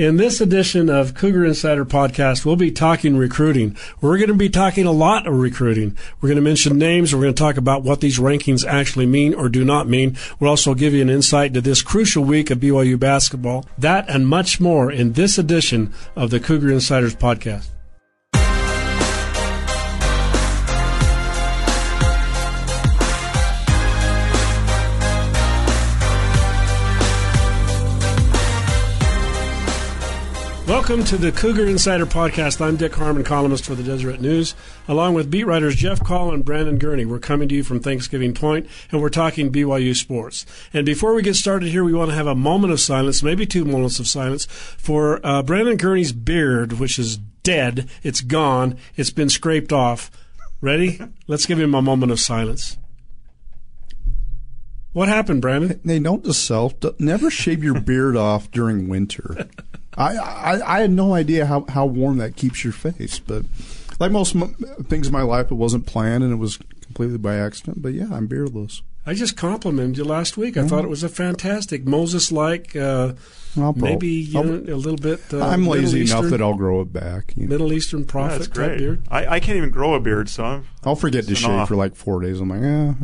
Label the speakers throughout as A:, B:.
A: In this edition of Cougar Insider Podcast, we'll be talking recruiting. We're going to be talking a lot of recruiting. We're going to mention names. We're going to talk about what these rankings actually mean or do not mean. We'll also give you an insight to this crucial week of BYU basketball. That and much more in this edition of the Cougar Insiders Podcast. Welcome to the Cougar Insider Podcast. I'm Dick Harmon, columnist for the Deseret News, along with beat writers Jeff Call and Brandon Gurney. We're coming to you from Thanksgiving Point, and we're talking BYU sports. And before we get started here, we want to have a moment of silence, maybe two moments of silence, for uh, Brandon Gurney's beard, which is dead. It's gone. It's been scraped off. Ready? Let's give him a moment of silence. What happened, Brandon?
B: They note to self: never shave your beard off during winter. I, I, I had no idea how, how warm that keeps your face, but like most m- things in my life, it wasn't planned and it was completely by accident. But yeah, I'm beardless.
A: I just complimented you last week. I mm-hmm. thought it was a fantastic Moses-like. Uh, maybe you know, a little bit. Uh,
B: I'm lazy Eastern, enough that I'll grow it back.
A: You know. Middle Eastern prophet yeah, type beard.
C: I, I can't even grow a beard, so i
B: will forget to shave for like four days. I'm like, yeah,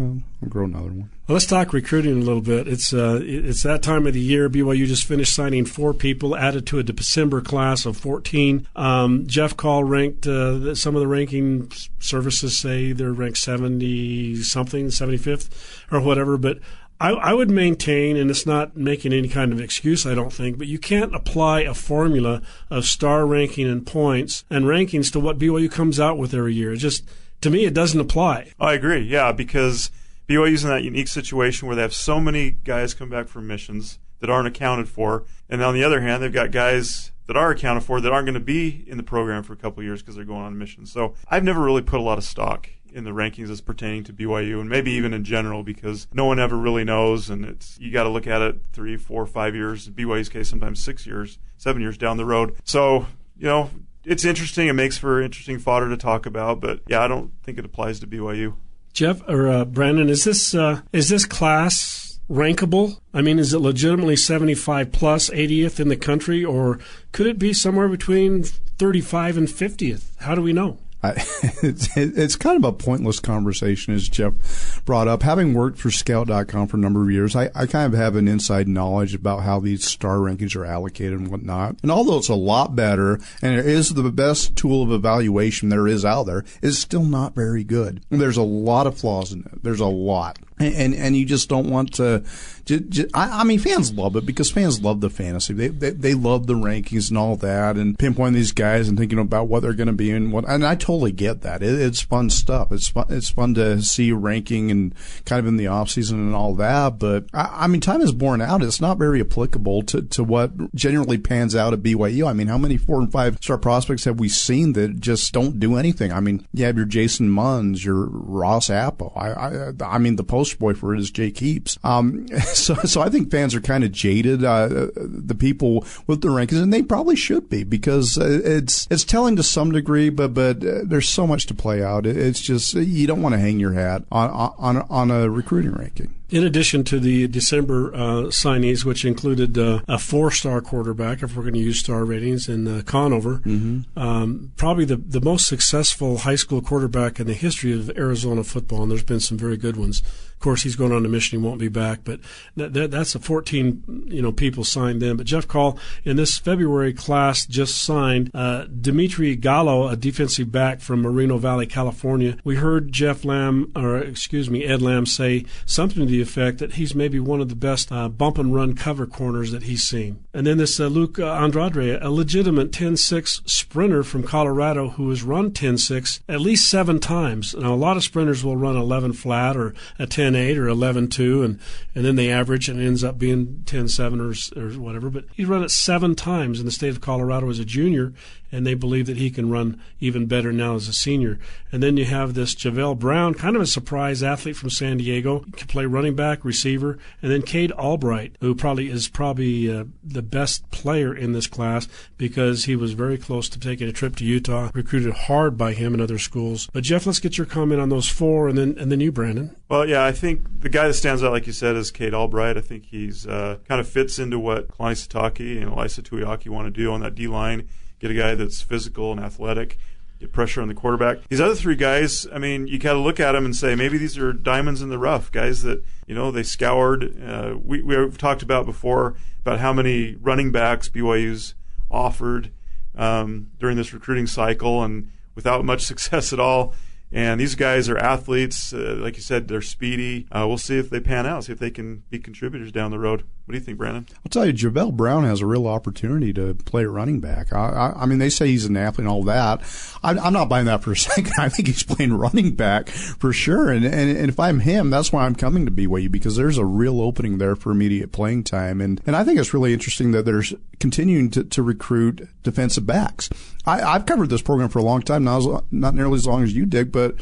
B: I'll grow another one.
A: Well, let's talk recruiting a little bit. It's uh, it's that time of the year. BYU just finished signing four people, added to a December class of 14. Um, Jeff Call ranked uh, some of the ranking services say they're ranked 70 something, 75th or whatever. But I, I, would maintain, and it's not making any kind of excuse, I don't think, but you can't apply a formula of star ranking and points and rankings to what BYU comes out with every year. It just to me, it doesn't apply.
C: I agree. Yeah, because BYU's in that unique situation where they have so many guys come back from missions that aren't accounted for, and on the other hand, they've got guys that are accounted for that aren't going to be in the program for a couple years because they're going on missions. So I've never really put a lot of stock in the rankings as pertaining to BYU and maybe even in general because no one ever really knows and it's you got to look at it three, four, five years. In BYU's case, sometimes six years, seven years down the road. So you know it's interesting. It makes for interesting fodder to talk about, but yeah, I don't think it applies to BYU.
A: Jeff or uh, Brandon, is this uh, is this class rankable? I mean, is it legitimately 75 plus 80th in the country, or could it be somewhere between 35 and 50th? How do we know?
B: I, it's, it's, kind of a pointless conversation, as Jeff brought up. Having worked for Scout.com for a number of years, I, I kind of have an inside knowledge about how these star rankings are allocated and whatnot. And although it's a lot better and it is the best tool of evaluation there is out there, it's still not very good. There's a lot of flaws in it. There's a lot and and you just don't want to. Just, just, I, I, mean, fans love it because fans love the fantasy. They, they they love the rankings and all that, and pinpointing these guys and thinking about what they're going to be and what. And I totally get that. It, it's fun stuff. It's fun. It's fun to see ranking and kind of in the off season and all that. But I, I mean, time is borne out. It's not very applicable to to what generally pans out at BYU. I mean, how many four and five star prospects have we seen that just don't do anything? I mean, you have your Jason Munns, your Ross Apo. I I, I mean, the post poster boy for it is Jake Heaps. Um, so, so I think fans are kind of jaded. Uh, the people with the rankings, and they probably should be because uh, it's it's telling to some degree, but but uh, there's so much to play out. It's just you don't want to hang your hat on on on a recruiting ranking.
A: In addition to the December uh, signees, which included uh, a four-star quarterback, if we're going to use star ratings, in uh, Conover, mm-hmm. um, probably the the most successful high school quarterback in the history of Arizona football, and there's been some very good ones. Of course, he's going on a mission; he won't be back. But that, that, that's a 14, you know, people signed in. But Jeff Call in this February class just signed uh, Dimitri Gallo, a defensive back from Moreno Valley, California. We heard Jeff Lamb, or excuse me, Ed Lamb, say something to the effect that he's maybe one of the best uh, bump and run cover corners that he's seen. And then this uh, Luke uh, Andrade, a legitimate 10-6 sprinter from Colorado who has run 10-6 at least seven times. Now a lot of sprinters will run 11 flat or a 10 10-8 or 11-2, and, and then they average and ends up being 10-7 or, or whatever. But he's run it seven times in the state of Colorado as a junior, and they believe that he can run even better now as a senior. And then you have this Javel Brown, kind of a surprise athlete from San Diego, can play running back, receiver, and then Cade Albright, who probably is probably uh, the best player in this class because he was very close to taking a trip to Utah, recruited hard by him and other schools. But Jeff, let's get your comment on those four, and then and then you, Brandon.
C: Well, yeah, I think the guy that stands out, like you said, is Cade Albright. I think he's uh, kind of fits into what Kalani Sitake and Ilaisa Tuiaki want to do on that D line. Get a guy that's physical and athletic get pressure on the quarterback. These other three guys, I mean, you got to look at them and say maybe these are diamonds in the rough, guys that you know they scoured. Uh, we we've talked about before about how many running backs BYU's offered um, during this recruiting cycle, and without much success at all. And these guys are athletes. Uh, like you said, they're speedy. Uh, we'll see if they pan out, see if they can be contributors down the road. What do you think, Brandon?
B: I'll tell you, Javell Brown has a real opportunity to play running back. I, I, I mean, they say he's an athlete and all that. I, I'm not buying that for a second. I think he's playing running back for sure. And, and, and if I'm him, that's why I'm coming to BYU because there's a real opening there for immediate playing time. And, and I think it's really interesting that there's continuing to, to recruit defensive backs. I, I've covered this program for a long time, not, not nearly as long as you did, but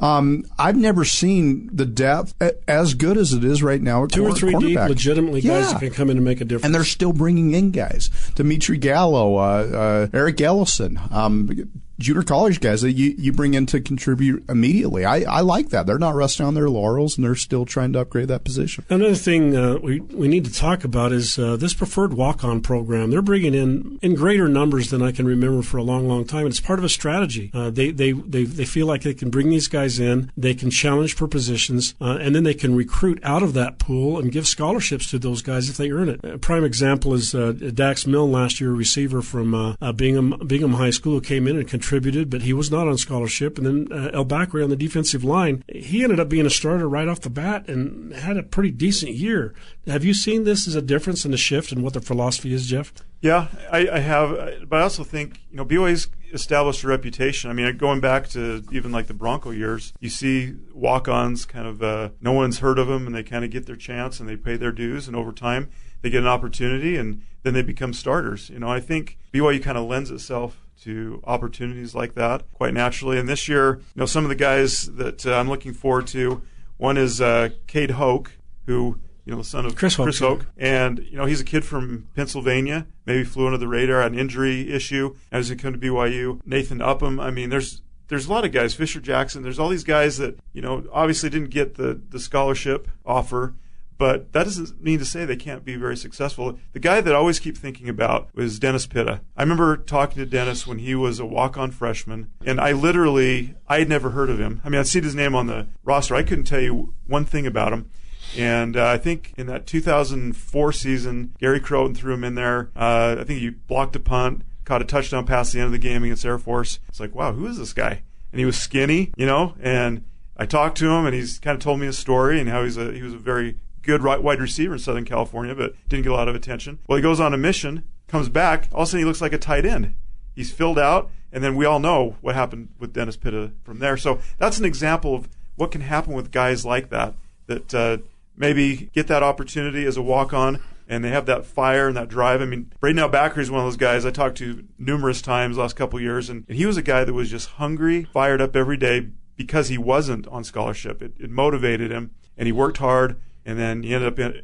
B: um, I've never seen the depth as good as it is right now. At
A: Two or three deep, legitimately
B: yeah.
A: guys that can come in and make a difference.
B: And they're still bringing in guys. Dimitri Gallo, uh, uh, Eric Ellison, um, junior college guys that you, you bring in to contribute immediately. I, I like that. They're not resting on their laurels and they're still trying to upgrade that position.
A: Another thing uh, we, we need to talk about is uh, this preferred walk on program. They're bringing in in greater numbers than I can remember for a long, long time. It's part of a strategy. Uh, they, they, they, they feel like they can bring these guys in, they can challenge for positions, uh, and then they can recruit out of that pool and give scholarships to those guys if they earn it. A prime example is uh, Dax Milne last year, a receiver from uh, Bingham, Bingham High School, who came in and contributed contributed, but he was not on scholarship. And then uh, El Bakri on the defensive line, he ended up being a starter right off the bat and had a pretty decent year. Have you seen this as a difference in the shift and what the philosophy is, Jeff?
C: Yeah, I, I have, but I also think you know BYU's established a reputation. I mean, going back to even like the Bronco years, you see walk-ons kind of uh, no one's heard of them, and they kind of get their chance and they pay their dues, and over time they get an opportunity, and then they become starters. You know, I think BYU kind of lends itself to opportunities like that quite naturally. And this year, you know, some of the guys that uh, I'm looking forward to, one is uh, Cade Hoke, who you know, the son of
A: Chris,
C: Chris
A: Hoke.
C: Hoke. And, you know, he's a kid from Pennsylvania, maybe flew under the radar, had an injury issue as he come to BYU. Nathan Upham. I mean, there's there's a lot of guys, Fisher Jackson, there's all these guys that, you know, obviously didn't get the, the scholarship offer but that doesn't mean to say they can't be very successful. The guy that I always keep thinking about was Dennis Pitta. I remember talking to Dennis when he was a walk-on freshman, and I literally I had never heard of him. I mean, I'd seen his name on the roster. I couldn't tell you one thing about him. And uh, I think in that 2004 season, Gary Crowton threw him in there. Uh, I think he blocked a punt, caught a touchdown pass at the end of the game against Air Force. It's like, wow, who is this guy? And he was skinny, you know, and I talked to him, and he's kind of told me a story and how he's a he was a very good wide receiver in Southern California, but didn't get a lot of attention. Well, he goes on a mission, comes back, all of a sudden he looks like a tight end. He's filled out, and then we all know what happened with Dennis Pitta from there. So that's an example of what can happen with guys like that, that uh, maybe get that opportunity as a walk on and they have that fire and that drive. I mean, Braden El is one of those guys I talked to numerous times last couple years, and, and, he was a guy that was just hungry, fired up every day because he wasn't on scholarship. It, it motivated him, and he worked hard and then he ended up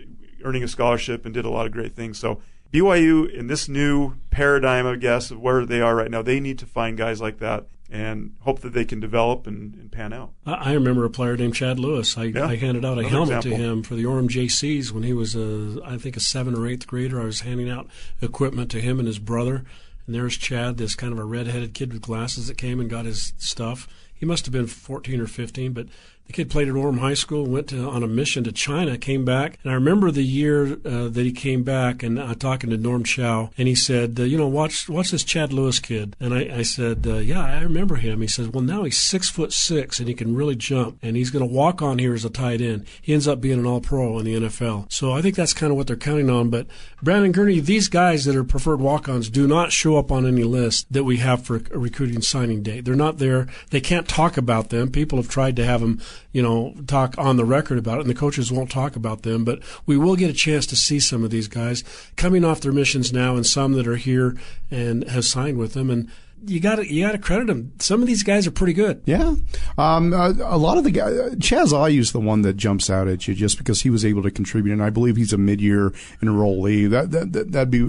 C: earning a scholarship and did a lot of great things. So BYU in this new paradigm, I guess, of where they are right now, they need to find guys like that and hope that they can develop and, and pan out.
A: I remember a player named Chad Lewis. I, yeah, I handed out a helmet example. to him for the Orem JCs when he was, a, I think, a seventh or eighth grader. I was handing out equipment to him and his brother. And there's Chad, this kind of a redheaded kid with glasses that came and got his stuff. He must have been 14 or 15, but the kid played at Orem High School, went to, on a mission to China, came back, and I remember the year uh, that he came back, and uh, talking to Norm Chow, and he said, uh, "You know, watch watch this Chad Lewis kid." And I, I said, uh, "Yeah, I remember him." He says, "Well, now he's six foot six, and he can really jump, and he's going to walk on here as a tight end. He ends up being an All Pro in the NFL." So I think that's kind of what they're counting on. But Brandon Gurney, these guys that are preferred walk-ons do not show up on any list that we have for a recruiting signing day. They're not there. They can't talk about them. People have tried to have them you know, talk on the record about it, and the coaches won't talk about them. But we will get a chance to see some of these guys coming off their missions now, and some that are here and have signed with them. And you got to you got to credit them. Some of these guys are pretty good.
B: Yeah, um, a, a, lot of the guys. Chaz Ayu the one that jumps out at you just because he was able to contribute, and I believe he's a mid-year enrollee. That that, that would be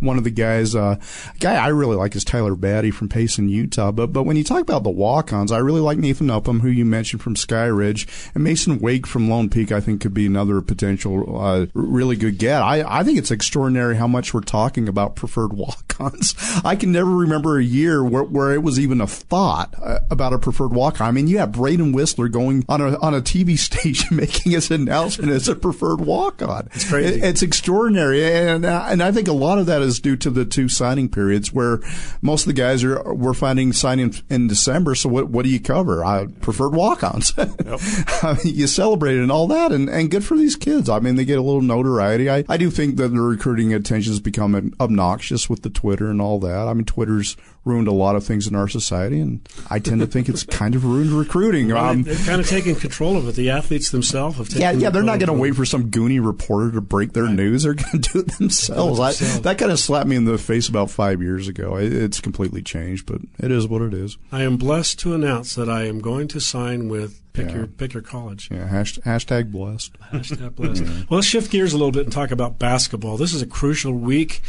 B: one of the guys. Uh, guy I really like is Tyler Batty from Payson, Utah. But but when you talk about the walk-ons, I really like Nathan Upham, who you mentioned from Sky Ridge, and Mason Wake from Lone Peak. I think could be another potential uh, really good get. I I think it's extraordinary how much we're talking about preferred walk-ons. I can never remember a year where, where it was even a thought uh, about a preferred walk-on. I mean, you have Braden Whistler going on a on a TV station making his announcement as a preferred walk-on.
A: It's crazy.
B: It, it's extraordinary, and uh, and I think a lot of that is due to the two signing periods where most of the guys are we're finding signing in December. So what what do you cover? I preferred walk-ons. Yep. I mean, you celebrate and all that, and, and good for these kids. I mean, they get a little notoriety. I, I do think that the recruiting attention has become obnoxious with the Twitter and all that. I mean, Twitter's ruined a lot of things in our society, and I tend to think it's kind of ruined recruiting.
A: Um, they've kind of taking control of it. The athletes themselves have taken.
B: Yeah, yeah, they're not going to wait for some goony reporter to break their right. news. They're going to do it themselves. I, that kind of slapped me in the face about five years ago. It, it's completely changed, but it is what it is.
A: I am blessed to announce that I am going to sign with Pick yeah. your pick your college.
B: Yeah, hashtag, hashtag blessed.
A: Hashtag blessed. yeah. Well, let's shift gears a little bit and talk about basketball. This is a crucial week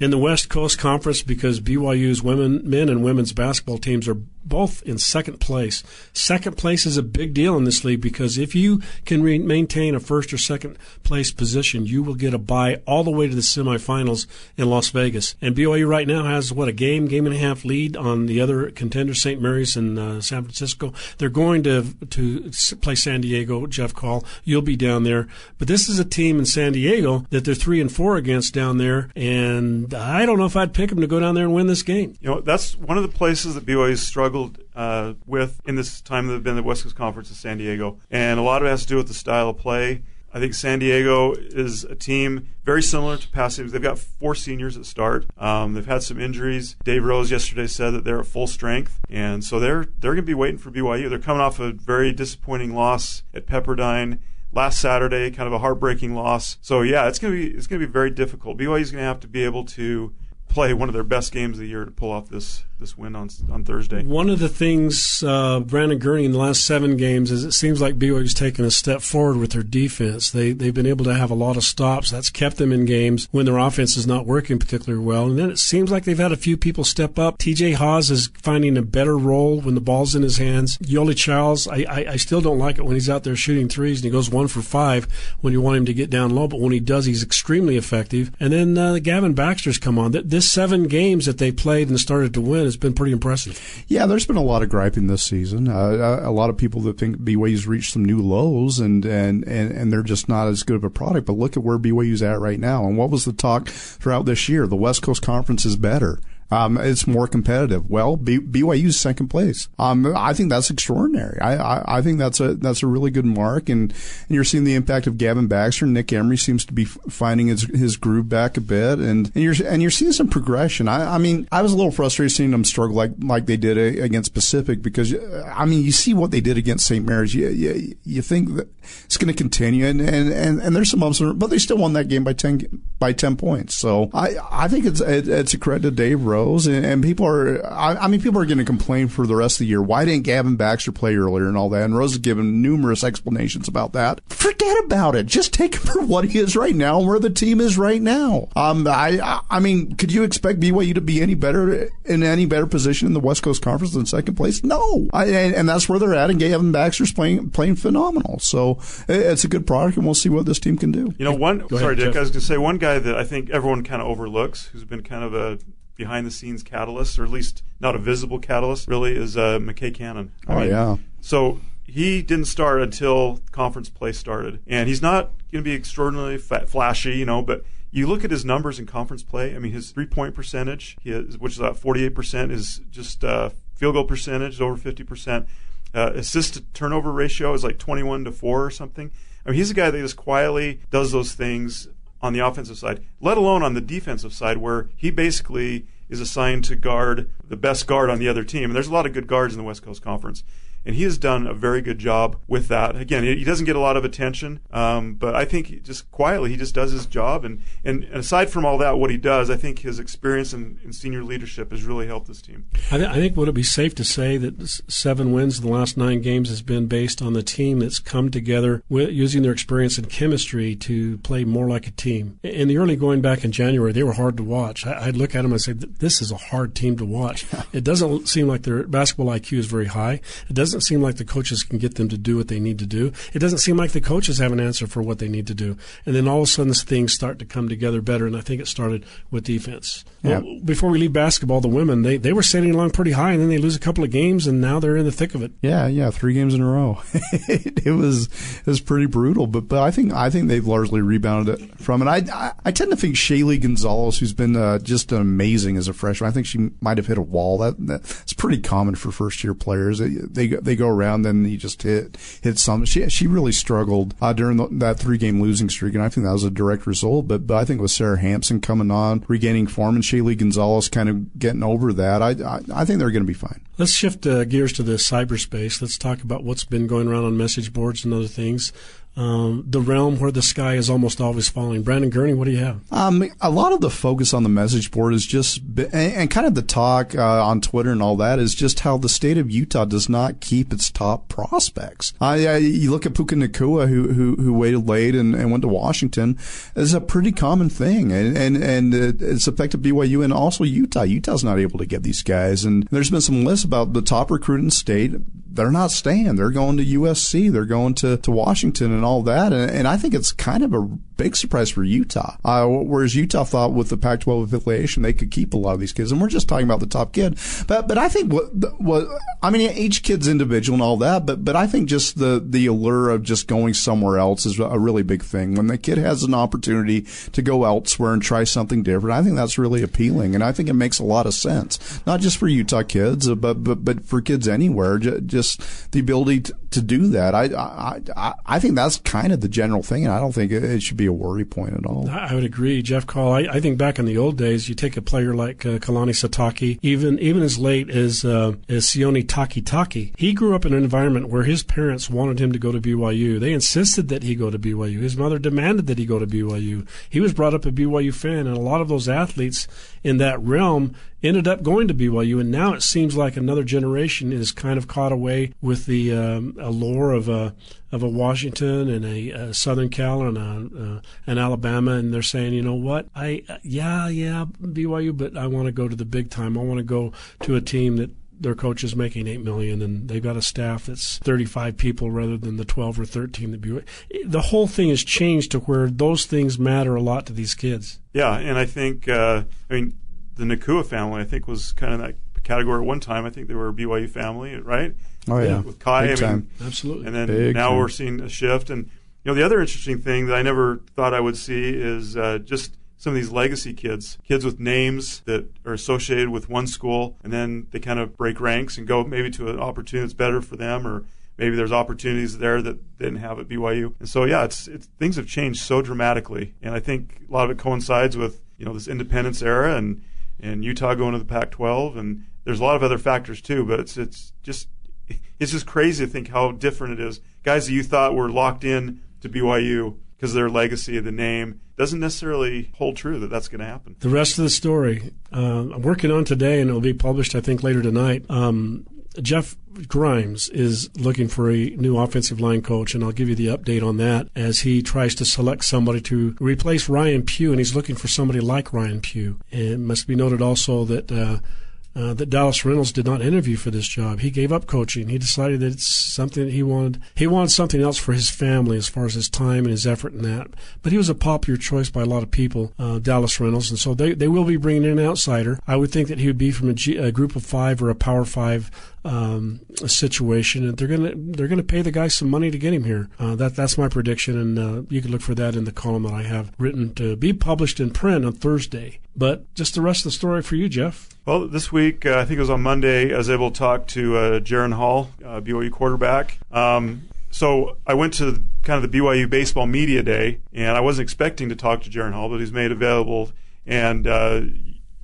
A: in the West Coast Conference because BYU's women, men and women's basketball teams are both in second place. Second place is a big deal in this league because if you can re- maintain a first or second place position, you will get a bye all the way to the semifinals in Las Vegas. And BYU right now has what a game, game and a half lead on the other contender, St. Mary's in uh, San Francisco. They're going to to play San Diego. Jeff Call, you'll be down there, but this is a team in San Diego that they're three and four against down there, and I don't know if I'd pick them to go down there and win this game.
C: You know, that's one of the places that BYU struggled struggled uh, with in this time they've been in the West Coast Conference in San Diego, and a lot of it has to do with the style of play. I think San Diego is a team very similar to past teams. They've got four seniors at start. Um, they've had some injuries. Dave Rose yesterday said that they're at full strength, and so they're they're going to be waiting for BYU. They're coming off a very disappointing loss at Pepperdine last Saturday, kind of a heartbreaking loss. So yeah, it's going to be it's going to be very difficult. BYU is going to have to be able to play one of their best games of the year to pull off this this win on on Thursday.
A: One of the things uh, Brandon Gurney in the last seven games is it seems like BYU's taken a step forward with their defense. They they've been able to have a lot of stops. That's kept them in games when their offense is not working particularly well. And then it seems like they've had a few people step up. T.J. Haws is finding a better role when the ball's in his hands. Yoeli Childs, I, I I still don't like it when he's out there shooting threes and he goes one for five when you want him to get down low, but when he does, he's extremely effective. And then uh, Gavin Baxter's come on. This seven games that they played and started to win has been pretty impressive.
B: Yeah, there's been a lot of griping this season. Uh, a lot of people that think BYU's reached some new lows and, and, and, and they're just not as good of a product. But look at where BYU's at right now. And what was the talk throughout this year? The West Coast Conference is better. Um, it's more competitive. Well, B- BYU's second place. Um, I think that's extraordinary. I, I, I, think that's a that's a really good mark, and, and you're seeing the impact of Gavin Baxter. Nick Emery seems to be finding his his groove back a bit, and, and you're and you're seeing some progression. I, I mean, I was a little frustrated seeing them struggle like like they did against Pacific because I mean, you see what they did against St. Mary's. You you, you think that it's going to continue, and, and, and, and there's some ups, and but they still won that game by ten by ten points. So I I think it's it's a credit to Dave Rose and, and people are. I, I, mean, people are going to complain for the rest of the year. Why didn't Gavin Baxter play earlier and all that? And Rose has given numerous explanations about that. Forget about it. Just take him for what he is right now and where the team is right now. Um, I, I mean, could you expect BYU to be any better in any better position in the West Coast Conference than second place? No, I, and, and that's where they're at. And Gavin Baxter's playing playing phenomenal. So it's a good product, and we'll see what this team can do.
C: You know, one. Go sorry, ahead, Dick. I was going to say one guy that I think everyone kind of overlooks, who's been kind of a behind the scenes catalyst, or at least not a visible catalyst, really, is uh, McKay Cannon.
B: I oh, mean, yeah.
C: So he didn't start until conference play started. And he's not going to be extraordinarily flashy, you know, but you look at his numbers in conference play. I mean, his three point percentage, has, which is about 48%, is just uh, field goal percentage, over 50%. Uh, assist to turnover ratio is like 21 to 4 or something. I mean, he's a guy that just quietly does those things on the offensive side, let alone on the defensive side, where he basically is assigned to guard the best guard on the other team. And there's a lot of good guards in the West Coast Conference. And he has done a very good job with that. Again, he, doesn't get a lot of attention, um, but I think just quietly he just does his job. And, and aside from all that, what he does, I think his experience in, in senior leadership has really helped this team.
A: I, th- I, think would it be safe to say that seven wins in the last nine games has been based on the team that's come together with, using their experience and chemistry to play more like a team. In the early going back in January, they were hard to watch. I, would look at them and say, "This is a hard team to watch." it doesn't seem like their basketball IQ is very high. It doesn't seem like the coaches can get them to do what they need to do. It doesn't seem like the coaches have an answer for what they need to do. And then all of a sudden, things start to come together better. And I think it started with defense. Yeah. Well, before we leave basketball, the women they they were sailing along pretty high, and then they lose a couple of games, and now they're in the thick of it.
B: Yeah, yeah, three games in a row. it was it was pretty brutal, but but I think I think they've largely rebounded it from it. I I, I tend to think Shaylee Gonzalez, who's been uh, just amazing as a freshman. I think she might have hit a wall. That that's pretty common for first year players. They, they they go around, then you just hit hit some. She she really struggled uh, during the, that three game losing streak, and I think that was a direct result. But but I think with Sara Hamson coming on, regaining form, and Shaylee Gonzalez kind of getting over that, I I, I think they're going to be fine.
A: Let's shift uh, gears to the cyberspace. Let's talk about what's been going around on message boards and other things um, the realm where the sky is almost always falling. Brandon Gurney, what do you have?
B: Um, a lot of the focus on the message board is just, and, and kind of the talk uh, on Twitter and all that is just how the state of Utah does not keep its top prospects. I, I, you look at Puka Nacua, who, who, who waited late and, and went to Washington. It's a pretty common thing, and and and it's affected BYU and also Utah. Utah's not able to get these guys, and there's been some lists about the top recruit in state they're not staying. They're going to USC. They're going to, to Washington and all that. And, and I think it's kind of a big surprise for Utah. Uh, whereas Utah thought with the Pac-12 affiliation, they could keep a lot of these kids. And we're just talking about the top kid. But, but I think what, what, I mean, each kid's individual and all that, but, but I think just the, the allure of just going somewhere else is a really big thing. When the kid has an opportunity to go elsewhere and try something different, I think that's really appealing. And I think it makes a lot of sense, not just for Utah kids, but, but, but for kids anywhere. Just, just the ability to, to do that. I, I, I think that's kind of the general thing, and I don't think it, should be a worry point at all.
A: I would agree, Jeff Call. I, I think back in the old days, you take a player like uh, Kalani Sitake, even even as late as uh, as Sione Takitaki. He grew up in an environment where his parents wanted him to go to BYU. They insisted that he go to BYU. His mother demanded that he go to BYU. He was brought up a BYU fan, and a lot of those athletes in that realm ended up going to BYU, and now it seems like another generation is kind of caught away with the um, allure of a of a Washington and a, a Southern Cal and a, uh, an Alabama, and they're saying, you know what, I yeah yeah BYU, but I want to go to the big time. I want to go to a team that their coach is making eight million, and they've got a staff that's thirty-five people rather than the twelve or thirteen that BYU. The whole thing has changed to where those things matter a lot to these kids.
C: Yeah, and I think uh, I mean the Nacua family, I think, was kind of that category at one time. I think they were a BYU family, right?
B: Oh yeah,
C: with Kai,
B: Big
C: I
B: mean,
A: absolutely.
C: And then
B: Big
C: now
B: time.
C: we're seeing a shift. And you know, the other interesting thing that I never thought I would see is uh, just some of these legacy kids, kids with names that are associated with one school, and then they kind of break ranks and go maybe to an opportunity that's better for them, or maybe there's opportunities there that didn't have at BYU. And so, yeah, it's, it's things have changed so dramatically, and I think a lot of it coincides with you know this independence era and and Utah going to the Pac-12, and there's a lot of other factors too. But it's it's just it's just crazy to think how different it is. Guys that you thought were locked in to BYU because of their legacy, of the name, doesn't necessarily hold true that that's going to happen.
A: The rest of the story uh, I'm working on today, and it'll be published, I think, later tonight. Um, Jeff Grimes is looking for a new offensive line coach, and I'll give you the update on that as he tries to select somebody to replace Ryan Pugh, and he's looking for somebody like Ryan Pugh. And it must be noted also that. Uh, uh, that Dallas Reynolds did not interview for this job. He gave up coaching. He decided that it's something he wanted. He wanted something else for his family as far as his time and his effort in that. But he was a popular choice by a lot of people, uh, Dallas Reynolds, and so they they will be bringing in an outsider. I would think that he would be from a, G, a group of five or a power five um, situation, and they're gonna they're gonna pay the guy some money to get him here. Uh, that that's my prediction, and uh, you can look for that in the column that I have written to be published in print on Thursday. But just the rest of the story for you, Jeff.
C: Well, this week uh, I think it was on Monday. I was able to talk to uh, Jaren Hall, uh, BYU quarterback. Um, so I went to kind of the BYU baseball media day, and I wasn't expecting to talk to Jaren Hall, but he's made available. And uh,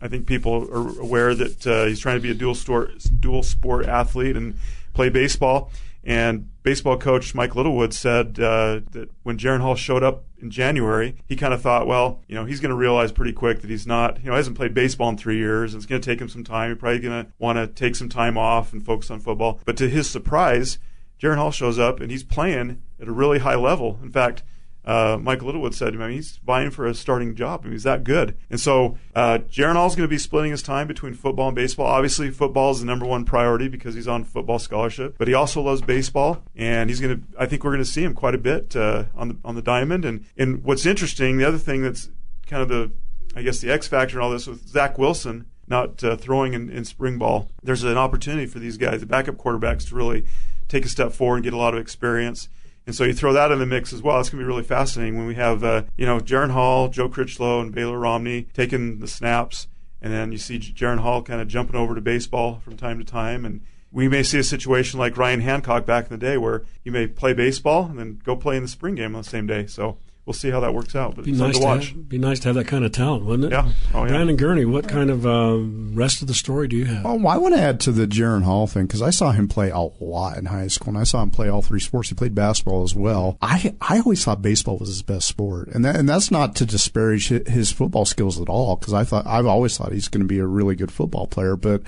C: I think people are aware that uh, he's trying to be a dual sport, dual sport athlete and play baseball. And baseball coach Mike Littlewood said uh, that when Jaren Hall showed up in January, he kind of thought, well, you know, he's going to realize pretty quick that he's not, you know, hasn't played baseball in three years. And it's going to take him some time. He's probably going to want to take some time off and focus on football. But to his surprise, Jaren Hall shows up and he's playing at a really high level. In fact, uh, Mike Littlewood said, I mean, he's vying for a starting job. I mean, he's that good. And so, uh, Hall's going to be splitting his time between football and baseball. Obviously, football is the number one priority because he's on football scholarship, but he also loves baseball, and he's going to. I think we're going to see him quite a bit uh, on the on the diamond. And and what's interesting, the other thing that's kind of the, I guess, the X factor in all this with Zach Wilson not uh, throwing in, in spring ball. There's an opportunity for these guys, the backup quarterbacks, to really take a step forward and get a lot of experience. And so you throw that in the mix as well. It's going to be really fascinating when we have, uh, you know, Jaren Hall, Joe Critchlow, and Baylor Romney taking the snaps. And then you see Jaren Hall kind of jumping over to baseball from time to time. And we may see a situation like Ryan Hancock back in the day where you may play baseball and then go play in the spring game on the same day. So we'll see how that works out. But
A: be nice
C: to
A: to
C: watch.
A: have, be nice to have that kind of talent, wouldn't it?
C: Yeah. Oh, yeah.
A: Brandon Gurney, what kind of uh, rest of the story do you have?
B: Oh, I want to add to the Jaren Hall thing because I saw him play a lot in high school, and I saw him play all three sports. He played basketball as well. I I always thought baseball was his best sport, and that, and that's not to disparage his football skills at all because I thought I've always thought he's going to be a really good football player. But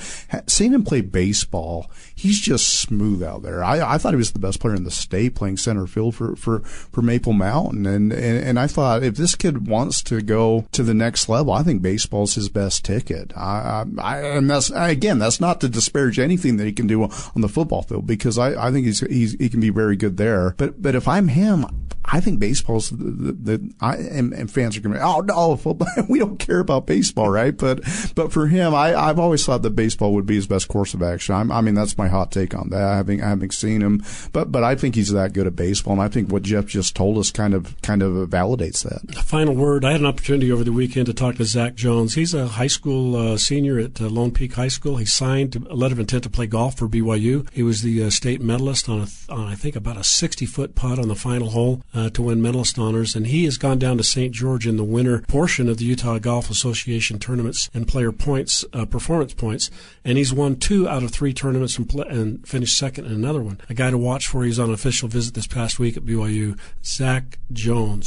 B: seeing him play baseball, he's just smooth out there. I, I thought he was the best player in the state playing center field for for, for Maple Mountain, and, and and I thought if this kid wants to go to the next level, I think baseball's his best ticket. I, I, and that's again, that's not to disparage anything that he can do on the football field because I, I think he's, he's he can be very good there. But but if I'm him, I think baseball's the, the, the I and, and fans are going to oh no football we don't care about baseball right but but for him I I've always thought that baseball would be his best course of action I'm, I mean that's my hot take on that having having seen him but but I think he's that good at baseball and I think what Jeff just told us kind of kind of validates that
A: Final word. I had an opportunity over the weekend to talk to Zach Jones. He's a high school uh, senior at uh, Lone Peak High School. He signed a letter of intent to play golf for BYU. He was the uh, state medalist on, on, I think, about a 60 foot putt on the final hole uh, to win medalist honors. And he has gone down to St. George in the winter portion of the Utah Golf Association tournaments and player points, uh, performance points. And he's won two out of three tournaments and, pl- and finished second in another one. A guy to watch for. He's on an official visit this past week at BYU. Zach Jones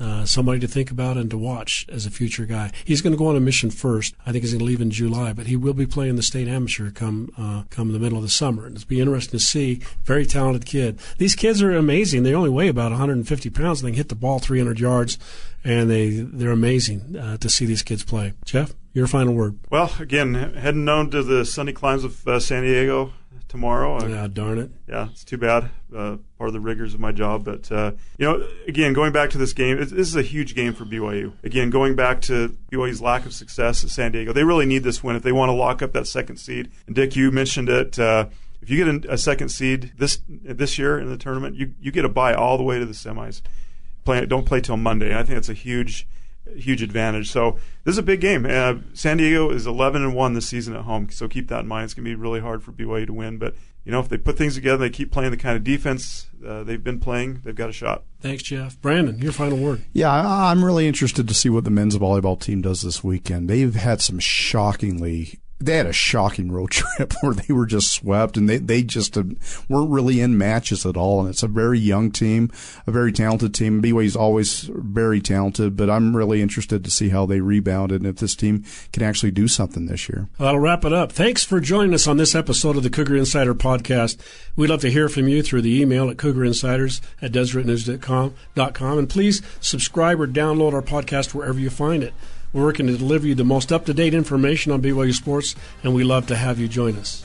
A: uh, somebody to think about and to watch as a future guy. He's going to go on a mission first. I think he's going to leave in July, but he will be playing the state amateur come uh, come the middle of the summer. And it'll be interesting to see. Very talented kid. These kids are amazing. They only weigh about 150 pounds. And they can hit the ball 300 yards, and they they're amazing uh, to see these kids play. Jeff, your final word.
C: Well, again, heading down to the sunny climes of uh, San Diego tomorrow. Uh,
A: Yeah, darn it.
C: yeah, it's too bad. Uh, part of the rigors of my job, but uh, you know, again, going back to this game, it, this is a huge game for BYU. Again, going back to BYU's lack of success at San Diego, they really need this win if they want to lock up that second seed. And Dick, you mentioned it. Uh, if you get a, second seed this this year in the tournament, you you get a bye all the way to the semis. Play don't play till Monday. I think that's a huge huge advantage. So this is a big game. Uh, San Diego is 11 and one this season at home, so keep that in mind. It's going to be really hard for BYU to win, but you know if they put things together, they keep playing the kind of defense uh, they've been playing, they've got a shot.
A: Thanks, Jeff. Brandon, your final word.
B: Yeah, I- I'm really interested to see what the men's volleyball team does this weekend. They've had some shockingly. They had a shocking road trip where they were just swept, and they they just uh, weren't really in matches at all. And it's a very young team, a very talented team. BYU's always very talented, but I'm really interested to see how they rebound and if this team can actually do something this year.
A: Well, that'll wrap it up. Thanks for joining us on this episode of the Cougar Insider Podcast. We'd love to hear from you through the email at cougarinsiders at deseretnews.com. And please subscribe or download our podcast wherever you find it. We're working to deliver you the most up to date information on BYU sports, and we love to have you join us.